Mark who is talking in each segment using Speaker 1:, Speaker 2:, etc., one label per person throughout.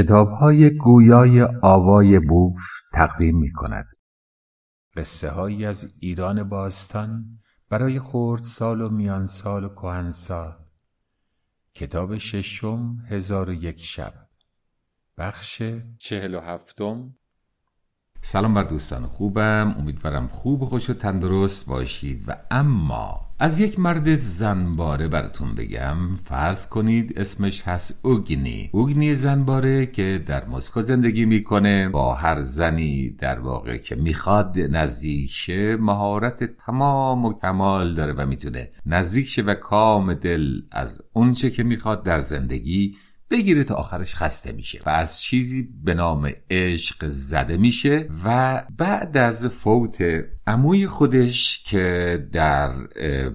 Speaker 1: کتاب های گویای آوای بوف تقدیم می کند. قصه هایی از ایران باستان برای خورد سال و میان سال و کهنسال. کتاب ششم هزار و یک شب. بخش چهل و هفتم. سلام بر دوستان خوبم. امیدوارم خوب و خوش و تندرست باشید. و اما از یک مرد زنباره براتون بگم. فرض کنید اسمش هست اوگنی. اوگنی زنباره که در مسکو زندگی می‌کنه. با هر زنی در واقع که می‌خواد نزدیک شه مهارت تمام و کمال داره و می‌تونه نزدیک شه و کام دل از اونچه که می‌خواد در زندگی بگیره تا آخرش خسته میشه. و از چیزی به نام عشق زده میشه و بعد از فوت عموی خودش که در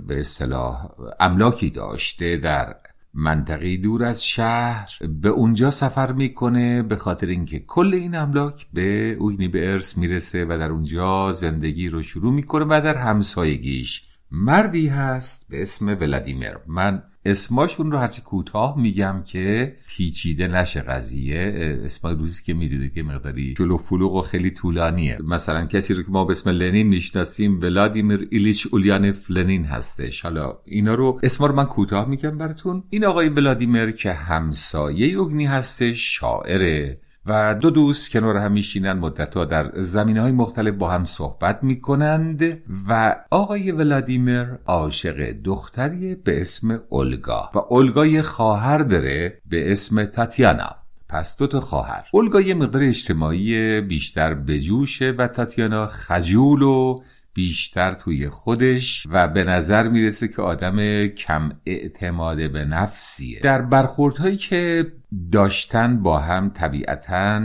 Speaker 1: به اصطلاح املاکی داشته در منطقه دور از شهر به اونجا سفر می‌کنه به خاطر اینکه کل این املاک به اوگنی به ارث می‌رسه و در اونجا زندگی رو شروع می‌کنه و در همسایگیش مردی هست به اسم ولادیمیر. من اسماشون رو هرچی کوتاه میگم که پیچیده نشه قضیه. اسم روزی که می‌دونید که مقداری شلوغ پلوغ و خیلی طولانیه. مثلا کسی رو که ما به اسم لنین می‌شناسیم ولادیمیر ایلیچ اولیانف لنین هستش. حالا اینا رو اسما رو من کوتاه میگم براتون. این آقای ولادیمیر که همسایه اوگنی هستش شاعره. و دو دوست کنار هم میشینن مدتها در زمین های مختلف با هم صحبت می‌کنند و آقای ولادیمیر عاشق دختری به اسم اولگا و اولگا یه خواهر داره به اسم تاتیانا. پس دو تا خواهر. اولگا یه مقدار اجتماعی بیشتر بجوشه و تاتیانا خجول و بیشتر توی خودش و به نظر می‌رسه که آدم کم اعتماد به نفسیه. در برخوردهایی که داشتن با هم طبیعتاً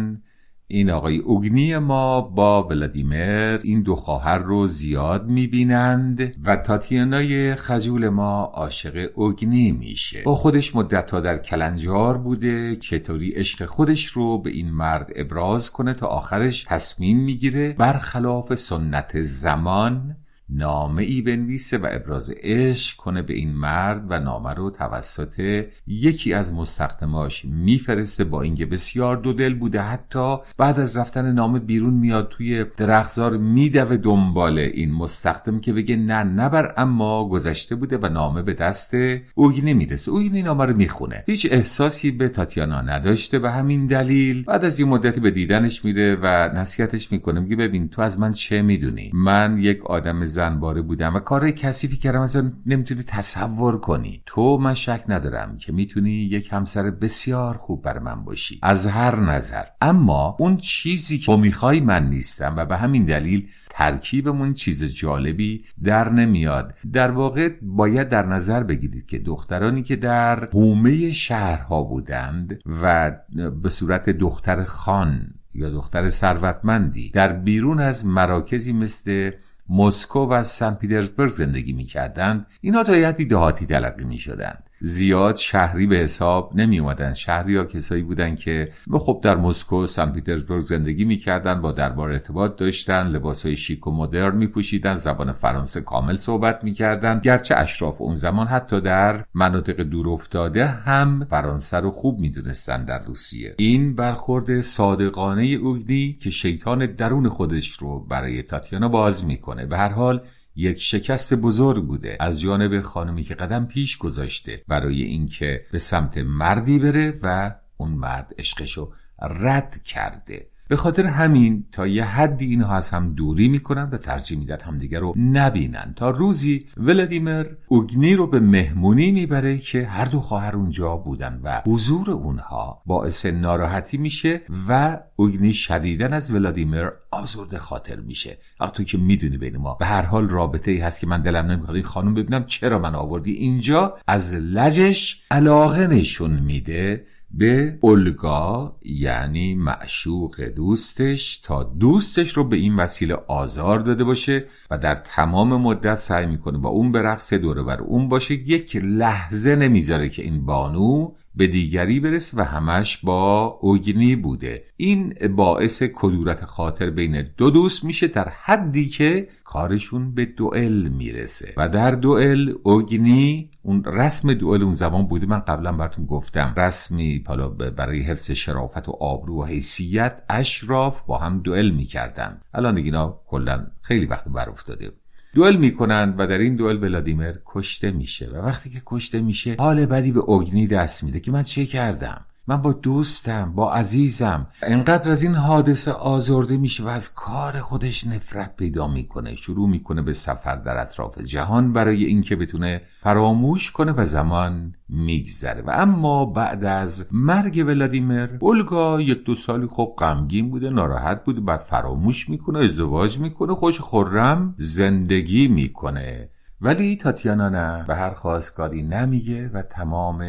Speaker 1: این آقای اوگنی ما با ولادیمیر این دو خواهر رو زیاد می‌بینند و تاتیانای خجول ما عاشق اوگنی میشه. با خودش مدتها در کلنجار بوده چطوری عشق خودش رو به این مرد ابراز کنه تا آخرش تصمیم می‌گیره برخلاف سنت زمان نامه ای بنویسه و ابراز عشق کنه به این مرد و نامه رو توسط یکی از مستخدماش میفرسته با اینکه بسیار دو دل بوده. حتی بعد از رفتن نامه بیرون میاد توی درخزار میدوه دنبال این مستخدم که بگه نه نبر اما گذشته بوده و نامه به دست اوگینه می‌رسه اوگینه نامه رو می‌خونه. هیچ احساسی به تاتیانا نداشته به همین دلیل بعد از این مدتی به دیدنش میره و نصیحتش می‌کنه. میگه ببین تو از من چه می‌دونی؟ من یک آدم زنباره بودم و کار کثیفی کردم. اصلا نمی‌تونی تصور کنی. تو من شک ندارم که می‌تونی یک همسر بسیار خوب بر من باشی. از هر نظر. اما اون چیزی که تو می‌خوای من نیستم و به همین دلیل ترکیبمون چیز جالبی در نمیاد. در واقع باید در نظر بگیرید که دخترانی که در حومه شهرها بودند و به صورت دختر خان یا دختر ثروتمندی در بیرون از مراکزی مثل مسکو و سن پیترزبورگ زندگی می‌کردند. اینا تا حدی دهاتی تلقی می‌شدند. زیاد شهری به حساب نمی اومدن شهری ها کسایی بودن که خب در مسکو سن پیترزبورگ زندگی می‌کردن با دربار ارتباط داشتن لباس های شیک و مدرن می پوشیدن زبان فرانسه کامل صحبت می‌کردن. گرچه اشراف اون زمان حتی در مناطق دور افتاده هم فرانسه رو خوب می‌دونستن در روسیه. این برخورد صادقانه اوگدی که شیطان درون خودش رو برای تاتیانا باز می‌کنه. به هر حال یک شکست بزرگ بوده. از جانب خانمی که قدم پیش گذاشته برای اینکه به سمت مردی بره و اون مرد عشقشو رد کرده. به خاطر همین تا یه حدی اینها از هم دوری می‌کنن و ترجیح میدن همدیگه رو نبینن. تا روزی ولادیمیر اوگنی رو به مهمونی می‌بره که هر دو خواهر اونجا بودن و حضور اونها باعث ناراحتی میشه و اوگنی شدیدن از ولادیمیر آزرده خاطر میشه. وقتی که می‌دونی بین ما به هر حال رابطه ای هست که من دلم نمی‌خواد این خانم ببینم چرا من آوردی اینجا؟ از لجش علاقه نشون میده به اولگا یعنی معشوق دوستش تا دوستش رو به این وسیله آزار داده باشه و در تمام مدت سعی می‌کنه با اون به رقص دوره بر اون باشه. یک لحظه نمی‌ذاره که این بانو به دیگری برسه و همش با اوگنی بوده. این باعث کدورت خاطر بین دو دوست میشه در حدی که کارشون به دوئل می‌رسه. و در دوئل اوگنی اون رسم دوئل اون زمان بوده. من قبلا براتون گفتم. رسمی برای حفظ شرافت و آبرو و حیثیت اشراف با هم دوئل می‌کردن. الان دیگه اینا کلا خیلی وقت بر افتاده دوئل می‌کنند و در این دوئل ولادیمیر کشته میشه. و وقتی که کشته میشه حال بدی به اوگنی دست میده که من چه کردم؟ من با دوستم با عزیزم. انقدر از این حادثه آزرده میشه و از کار خودش نفرت پیدا می‌کنه. شروع می‌کنه به سفر در اطراف جهان برای اینکه بتونه فراموش کنه و زمان میگذره. و اما بعد از مرگ ولادیمیر اولگا یک دو سالی خب غمگین بوده ناراحت بوده بعد فراموش می‌کنه ازدواج می‌کنه خوش خورم زندگی می‌کنه. ولی تاتیانا نه. به هر خواستگاری نمیگه و تمام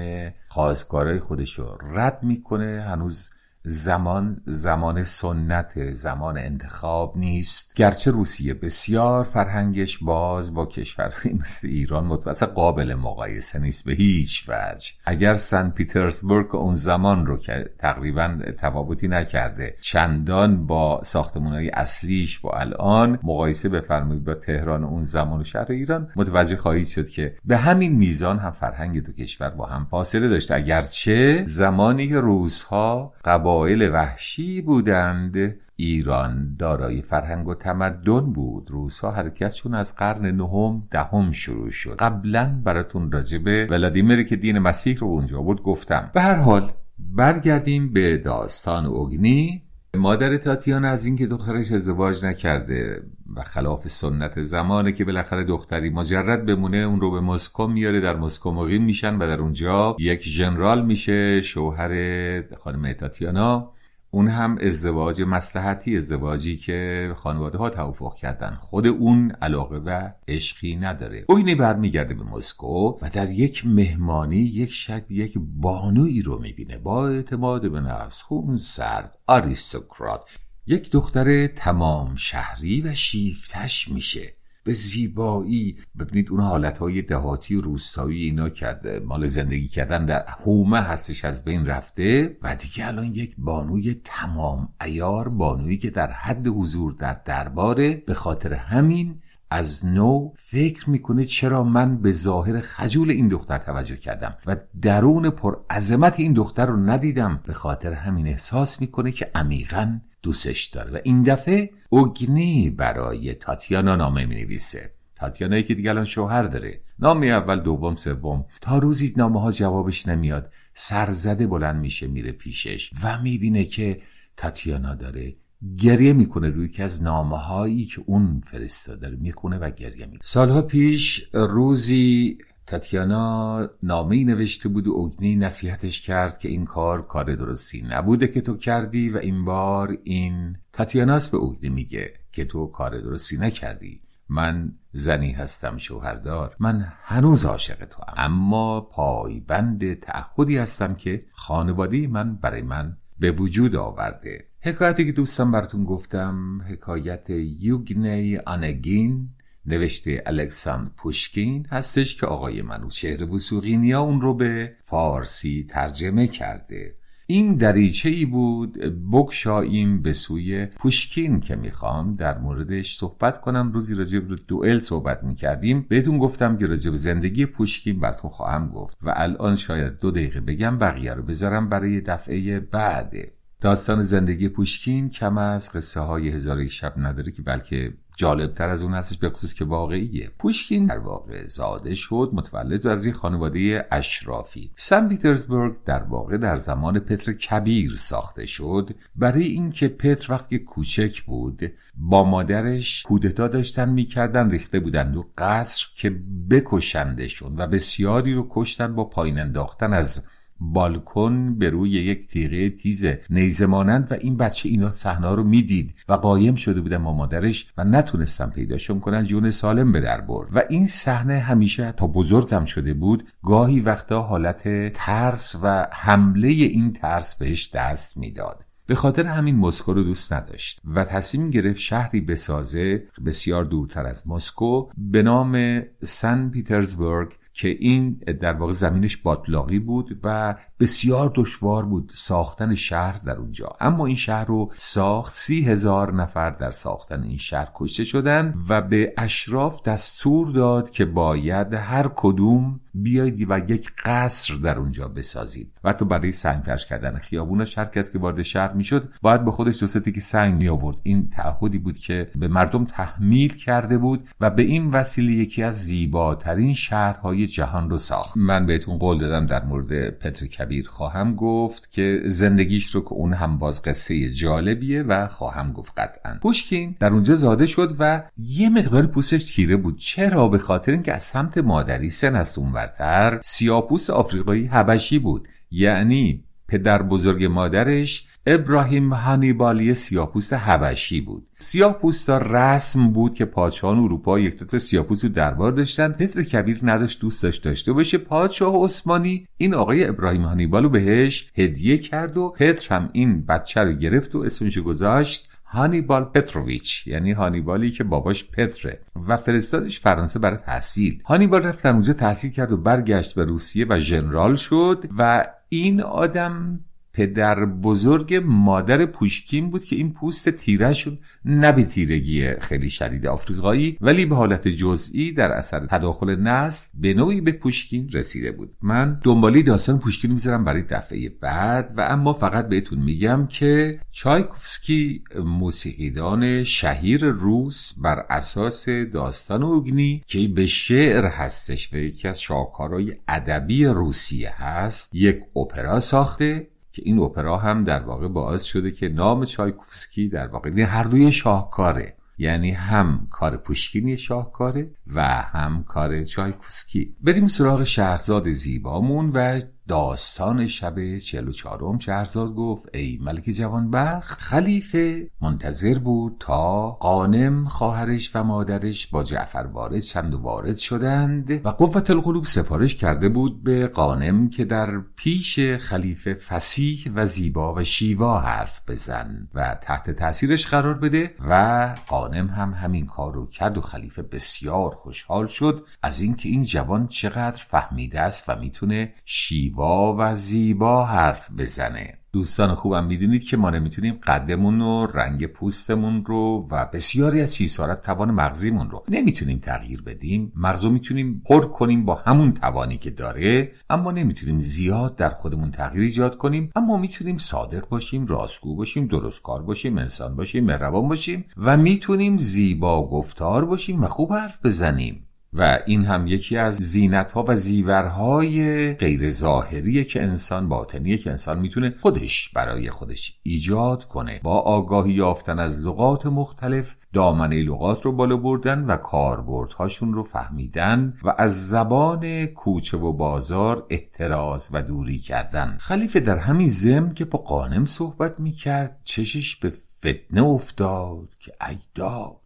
Speaker 1: خواستگارای خودش رو رد می‌کنه. هنوز زمان زمان سنت زمان انتخاب نیست. گرچه روسیه بسیار فرهنگش باز با کشورهایی مثل ایران متوسط قابل مقایسه نیست به هیچ وجه. اگر سن پیترزبورگ اون زمان رو که تقریبا تفاوتی نکرده چندان با های اصلیش با الان مقایسه بفرمایید با تهران اون زمان و شهر ایران متوجه خواهید شد که به همین میزان هم فرهنگ دو کشور با هم فاصله داشته. اگرچه زمانی که روزها قبایل وحشی بودند. ایران دارای فرهنگ و تمدن بود. روسا حرکتشون از قرن نهم دهم شروع شد. قبلا براتون راجبه ولادیمیر که دین مسیح رو اونجا بود گفتم. به هر حال برگردیم به داستان اوگنی. مادر تاتیان از اینکه دخترش ازدواج نکرده و خلاف سنت زمانه که بالاخره دختری مجرد بمونه اون رو به مسکو میاره. در مسکو مقیم میشن و در اونجا یک ژنرال میشه شوهر خانم تاتیانا. اون هم ازدواج مسلحتی ازدواجی که خانواده ها توافق کردن. خود اون علاقه و عشقی نداره. اوینی برمیگرده به مسکو و در یک مهمانی یک شب یک بانویی رو می‌بینه. با اعتماد به نفس خون سرد آریستوکرات. یک دختر تمام شهری و شیفتش میشه. به زیبایی. ببینید اون حالتهای دهاتی و روستایی اینا کرده. مال زندگی کردن در حومه هستش از بین رفته. و دیگه الان یک بانوی تمام ایار بانویی که در حد حضور در درباره. به خاطر همین از نو فکر می‌کنه چرا من به ظاهر خجول این دختر توجه کردم و درون پر عظمت این دختر رو ندیدم. به خاطر همین احساس می‌کنه که عمیقا دوستش داره. و این دفعه اوگنی برای تاتیانا نامه می نویسه تاتیانا که دیگه الان شوهر داره. نامه اول دوم سوم. تا روزی نامه ها جوابش نمیاد. سرزده بلند میشه میره پیشش و می‌بینه که تاتیانا داره گریه می‌کنه روی که از نامه هایی که اون فرستاده می‌خونه و گریه می‌کنه. سالها پیش روزی تاتیانا نامه نوشته بود و اوگنی نصیحتش کرد که این کار کار درستی نبوده که تو کردی و این بار این تاتیاناس به اوگنی میگه که تو کار درستی نکردی. من زنی هستم شوهردار. من هنوز عاشق تو هم. اما پایبند تعهدی هستم که خانواده من برای من به وجود آورده. حکایتی که دوستم براتون گفتم حکایت یوگنی آنگین نوشته الکساندر پوشکین هستش که آقای منوچهر بوسوقینیا اون رو به فارسی ترجمه کرده. این دریچه ای بود بکشاییم به سوی پوشکین که می‌خوام در موردش صحبت کنم. روزی راجع به دوئل صحبت می‌کردیم. بهتون گفتم که راجع به زندگی پوشکین براتون خواهم گفت و الان شاید دو دقیقه بگم بقیه رو بذارم برای دفعه بعده داستان زندگی پوشکین کم از قصه های هزار شب نداره که بلکه جالبتر از اون هستش به خصوص که واقعیه. پوشکین در واقع زاده شد متولد از یک خانواده اشرافی. سن پیترزبورگ در واقع در زمان پتر کبیر ساخته شد. برای اینکه پتر وقتی کوچک بود با مادرش کودتا داشتن می‌کردن ریخته بودند و قصر که بکشندشون و بسیاری رو کشتن با پایین انداختن از بالکن به روی یک تیغه تیز نیزه مانند و این بچه اینا صحنه رو می‌دید و قایم شده بودن با مادرش و نتونستم پیداشون کنن جون سالم به در برد. و این صحنه همیشه تا بزرگم شده بود گاهی وقتا حالت ترس و حمله این ترس بهش دست می‌داد. به خاطر همین مسکو رو دوست نداشت و تصمیم گرفت شهری بسازه بسیار دورتر از مسکو به نام سن پیترزبورگ که این در واقع زمینش بادلاقی بود و بسیار دشوار بود ساختن شهر در اونجا. اما این شهر رو ساخت سی هزار نفر در ساختن این شهر کشته شدن و به اشراف دستور داد که باید هر کدوم بیایید و یک قصر در اونجا بسازید. و تو برای سنگ فرش کردن خیابونش هر کس که وارد شهر می‌شد باید به خودش دو که سنگ می آورد این تعهدی بود که به مردم تحمیل کرده بود و به این وسیله یکی از زیباترین شهرهای جهان رو ساخت. من بهتون قول دادم در مورد پتر کبیر خواهم گفت که زندگیش رو که اون هم باز قصه جالبیه و خواهم گفت قطعا. پوشکین در اونجا زاده شد و یه مقدار پوستش تیره بود. چرا؟ به خاطر اینکه از سمت مادری سن است اونورتر. سیاپوست آفریقایی حبشی بود. یعنی پدر بزرگ مادرش ابراهیم هانیبالی سیاپوست حبشی بود. سیاپوستا رسم بود که پادشاهان اروپا یک دوتا سیاپوست رو دربار داشتن. پتر کبیر نداشت دوست داشت داشته باشه. پادشاه عثمانی این آقای ابراهیم هانیبال رو بهش هدیه کرد و پتر هم این بچه رو گرفت و اسمش گذاشت هانیبال پتروویچ. یعنی هانیبالی که باباش پتره و فرستادش فرانسه برای تحصیل. هانیبال رفت در اونجا تحصیل کرد و برگشت به روسیه و ژنرال شد و این آدم پدر بزرگ مادر پوشکین بود که این پوست تیره شد نه به تیرگی خیلی شدید آفریقایی ولی به حالت جزئی در اثر تداخل نسل به نوعی به پوشکین رسیده بود. من دنبالی داستان پوشکین می‌ذارم برای دفعه بعد و اما فقط بهتون میگم که چایکوفسکی موسیقیدان شهیر روس بر اساس داستان اوگنی که به شعر هستش و یکی از شاهکارهای ادبی روسیه هست یک اپرا ساخته که این اپرا هم در واقع باعث شده که نام چایکوفسکی در واقع یعنی هر دوی شاهکاره. یعنی هم کار پوشکینی شاهکاره و هم کار چایکوفسکی. بریم سراغ شهرزاد زیبامون و داستان شب چهل و چهارم شهرزاد گفت ای ملک جوانبخت خلیفه منتظر بود تا قانم خواهرش و مادرش با جعفر وارد چند و وارد شدند و قوت القلوب سفارش کرده بود به قانم که در پیش خلیفه فسیح و زیبا و شیوا حرف بزن و تحت تاثیرش قرار بده و قانم هم همین کار رو کرد و خلیفه بسیار خوشحال شد از اینکه این جوان چقدر فهمیده است و می‌تونه شیوا و زیبا حرف بزنه. دوستان خوبم می‌دونید که ما نمی‌تونیم قدمون و رنگ پوستمون رو و بسیاری از چیزها را توان مغزیمون رو نمی‌تونیم تغییر بدیم. مغزو می‌تونیم پر کنیم با همون توانی که داره اما نمی‌تونیم زیاد در خودمون تغییر ایجاد کنیم. اما می‌تونیم صادق باشیم راستگو باشیم درستکار باشیم انسان باشیم مهربان باشیم و می‌تونیم زیبا گفتار باشیم و خوب حرف بزنیم. و این هم یکی از زینت ها و زیورهای غیر ظاهریه که انسان باطنیه که انسان می‌تونه خودش برای خودش ایجاد کنه. با آگاهی یافتن از لغات مختلف دامنه لغات رو بالا بردن و کاربردهاشون رو فهمیدن و از زبان کوچه و بازار احتراز و دوری کردن. خلیفه در همین زم که با قانم صحبت می‌کرد چشش به فتنه افتاد که ایداد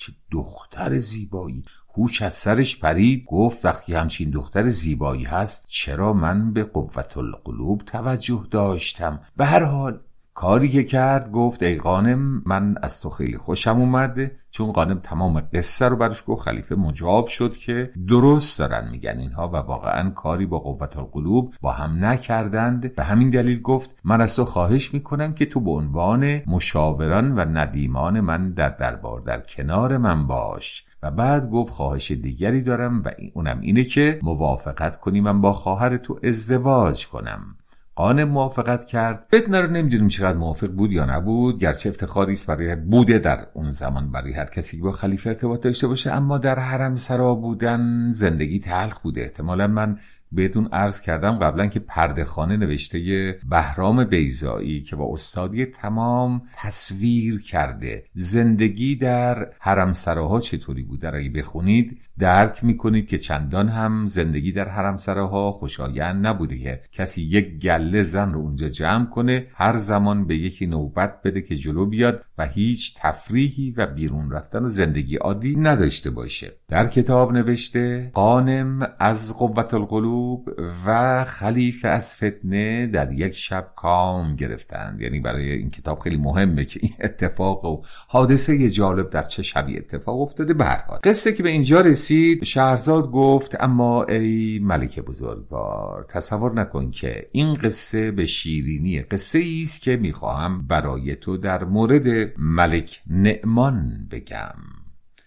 Speaker 1: چه دختر زیبایی. هوش از سرش پرید گفت وقتی همچین دختر زیبایی هست چرا من به قوت القلوب توجه داشتم؟ به هر حال کاری که کرد گفت ای قانم من از تو خیلی خوشم اومده چون قانم تمام قصه رو برش گفت خلیفه مجاب شد که درست دارن میگن اینها و واقعا کاری با قوت القلوب با هم نکردند. به همین دلیل گفت من از تو خواهش می‌کنم که تو به عنوان مشاوران و ندیمان من در دربار در کنار من باش. و بعد گفت خواهش دیگری دارم و اونم اینه که موافقت کنی من با خواهر تو ازدواج کنم. قانم موافقت کرد. فتنه رو نمی‌دونیم چقدر موافق بود یا نبود. گرچه افتخاری است برای بوده در اون زمان برای هر کسی که با خلیفه ارتباط داشته باشه. اما در حرم سرا بودن زندگی تلخ بوده احتمالا من بهتون عرض کردم قبلا که پرده خانه نوشته بهرام بیزایی که با استادی تمام تصویر کرده. زندگی در حرم سراها چطوری بوده اگه بخونید درک می‌کنید که چندان هم زندگی در حرم سراها خوشایند نبوده که کسی یک گله زن رو اونجا جمع کنه هر زمان به یکی نوبت بده که جلو بیاد و هیچ تفریحی و بیرون رفتن و زندگی عادی نداشته باشه. در کتاب نوشته قانم از قوت القلوب ایوب و خلیفه از فتنه در یک شب کام گرفتند. یعنی برای این کتاب خیلی مهمه که این اتفاق و حادثه جالب در چه شبی اتفاق افتاده. به هر حال قصه که به اینجا رسید شهرزاد گفت اما ای ملک بزرگوار تصور نکن که این قصه به شیرینی قصه است که می‌خواهم برای تو در مورد ملک نعمان بگم.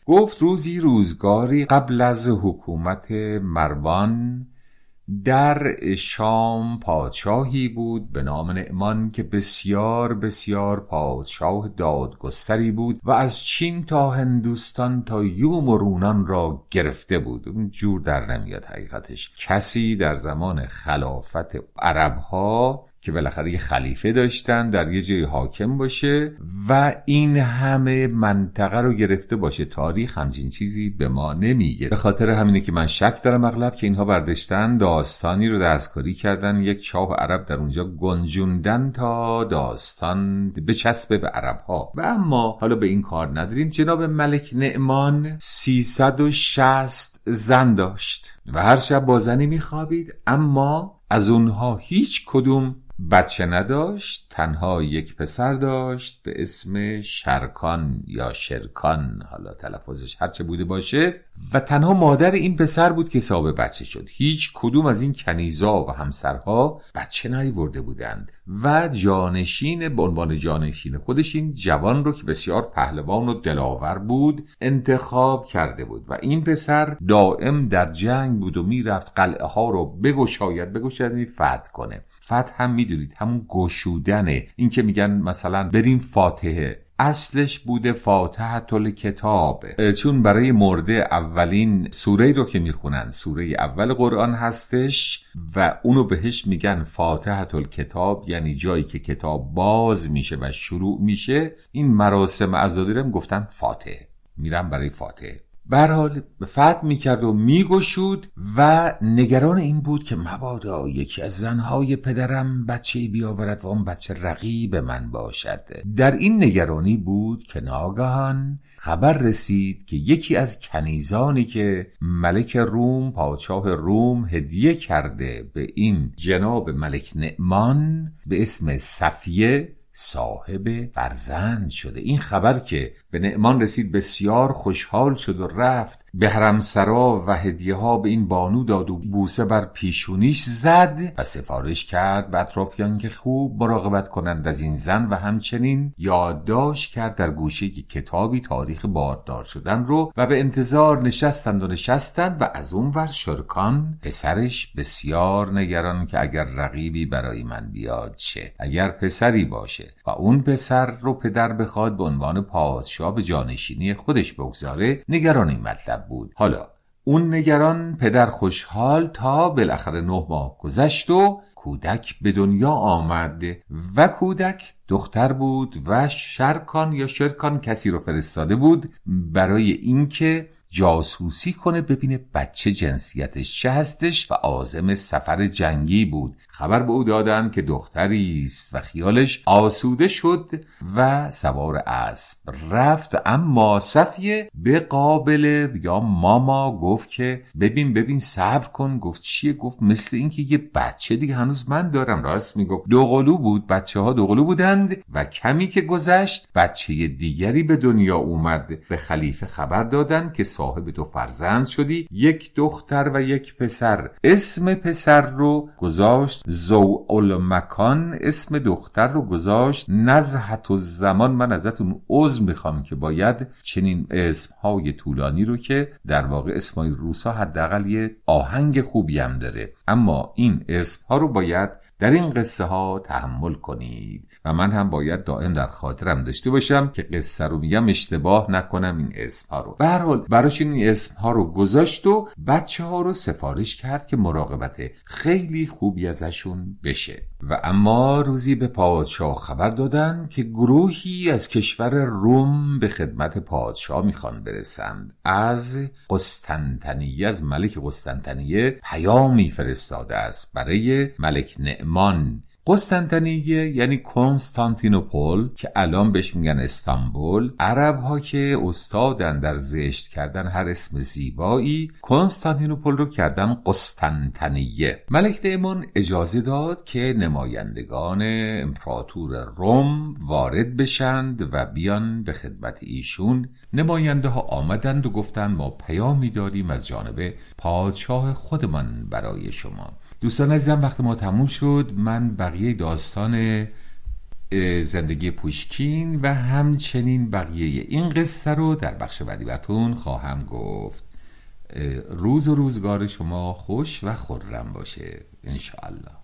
Speaker 1: گفت روزی روزگاری قبل از حکومت مروان در شام پادشاهی بود به نام نعمان که بسیار بسیار پادشاه دادگستری بود و از چین تا هندوستان تا یوم و رونان را گرفته بود. اون جور در نمیاد حقیقتش. کسی در زمان خلافت عربها که بالاخره یه خلیفه داشتن در یه جای حاکم باشه و این همه منطقه رو گرفته باشه. تاریخ همچین چیزی به ما نمیگه. به خاطر همینه که من شک دارم اغلب که اینها برداشتن داستانی رو دستکاری کردن یک شاه عرب در اونجا گنجوندن تا داستان بچسبه به عرب ها و اما حالا به این کار نداریم. جناب ملک نعمان 360 زن داشت و هر شب با زنی میخوابید اما از اونها هیچ کدوم بچه نداشت تنها یک پسر داشت به اسم شرکان یا شرکان حالا تلفظش هرچه بوده باشه. و تنها مادر این پسر بود که صاحب بچه شد. هیچ کدوم از این کنیزا و همسرها بچه نیورده بودند. و جانشین به عنوان جانشین خودش این جوان رو که بسیار پهلوان و دلاور بود انتخاب کرده بود. و این پسر دائم در جنگ بود و می‌رفت قلعه ها رو بگشاید بگشاید یعنی فتح کنه. فتح هم می‌دونید همون گشودنه. این که میگن مثلا بریم فاتحه. اصلش بوده فاتحه کتاب. چون برای مرده اولین سوره رو که می‌خونن سوره اول قرآن هستش و اونو بهش میگن فاتحه کتاب یعنی جایی که کتاب باز میشه و شروع میشه. این مراسم عزادیرم گفتن فاتحه میرم برای فاتحه حال فتح می‌کرد و میگشود و نگران این بود که مبادا یکی از زنهای پدرم بچه بیاورد و اون بچه رقیب من باشد. در این نگرانی بود که ناگهان خبر رسید که یکی از کنیزانی که ملک روم پادشاه روم هدیه کرده به این جناب ملک نعمان به اسم صفیه صاحب فرزند شده. این خبر که به نعمان رسید بسیار خوشحال شد و رفت. به حرمسرا و هدیه ها به این بانو داد و بوسه بر پیشونیش زد و سفارش کرد به اطرافیان که خوب مراقبت کنند از این زن و همچنین یادداشت کرد در گوشه کتابی تاریخ باردار شدن رو و به انتظار نشستند و نشستند و از اون ور شرکان پسرش بسیار نگران که اگر رقیبی برای من بیاد چه اگر پسری باشه و اون پسر رو پدر بخواد به عنوان پادشاه به جانشینی خودش بگذاره نگران این مطلب بود. حالا اون نگران پدر خوشحال تا بالاخره نه ماه گذشت و کودک به دنیا آمد و کودک دختر بود و شرکان یا شرکان کسی رو فرستاده بود برای اینکه جاسوسی کنه ببینه بچه جنسیتش چه هستش و آزم سفر جنگی بود. خبر به او دادن که دختری است و خیالش آسوده شد و سوار اسب رفت. اما صفیه به قابل یا ماما گفت که ببین ببین صبر کن. گفت چیه؟ گفت مثل اینکه یه بچه دیگه هنوز من دارم. راست می‌گفت. دوقلو بود. بچه ها دوقلو بودند و کمی که گذشت بچه دیگری به دنیا اومد. به خلیفه خبر دادن که صاحب دو فرزند شدی یک دختر و یک پسر. اسم پسر رو گذاشت زو مکان اسم دختر رو گذاشت نزحت و زمان من ازتون عضو می‌خوام که باید چنین اسمهای طولانی رو که در واقع اسمای روسا حداقل یه آهنگ خوبی هم داره. اما این اسمها رو باید در این قصه ها تحمل کنید و من هم باید دائم در خاطرم داشته باشم که قصه رو میگم اشتباه نکنم این اسم ها رو. به هر حال براش این اسم ها رو گذاشت و بچه ها رو سفارش کرد که مراقبت خیلی خوبی ازشون بشه. و اما روزی به پادشاه خبر دادن که گروهی از کشور روم به خدمت پادشاه می‌خوان برسند. از قسطنطنیه از ملک قسطنطنیه پیامی فرستاده است برای ملک نعمان قسطنطنیه یعنی کنستانتینوپل که الان بهش میگن استانبول. عرب ها که استادن در زشت کردن هر اسم زیبایی کنستانتینوپل رو کردن قسطنطنیه. ملک دیمون اجازه داد که نمایندگان امپراتور روم وارد بشند و بیان به خدمت ایشون. نماینده ها آمدند و گفتند ما پیامی داریم از جانب پادشاه خودمان برای شما. دوستان عزیزم وقت ما تموم شد. من بقیه داستان زندگی پوشکین و همچنین بقیه این قصه رو در بخش بعدی براتون خواهم گفت. روز و روزگار شما خوش و خورم باشه انشاءالله.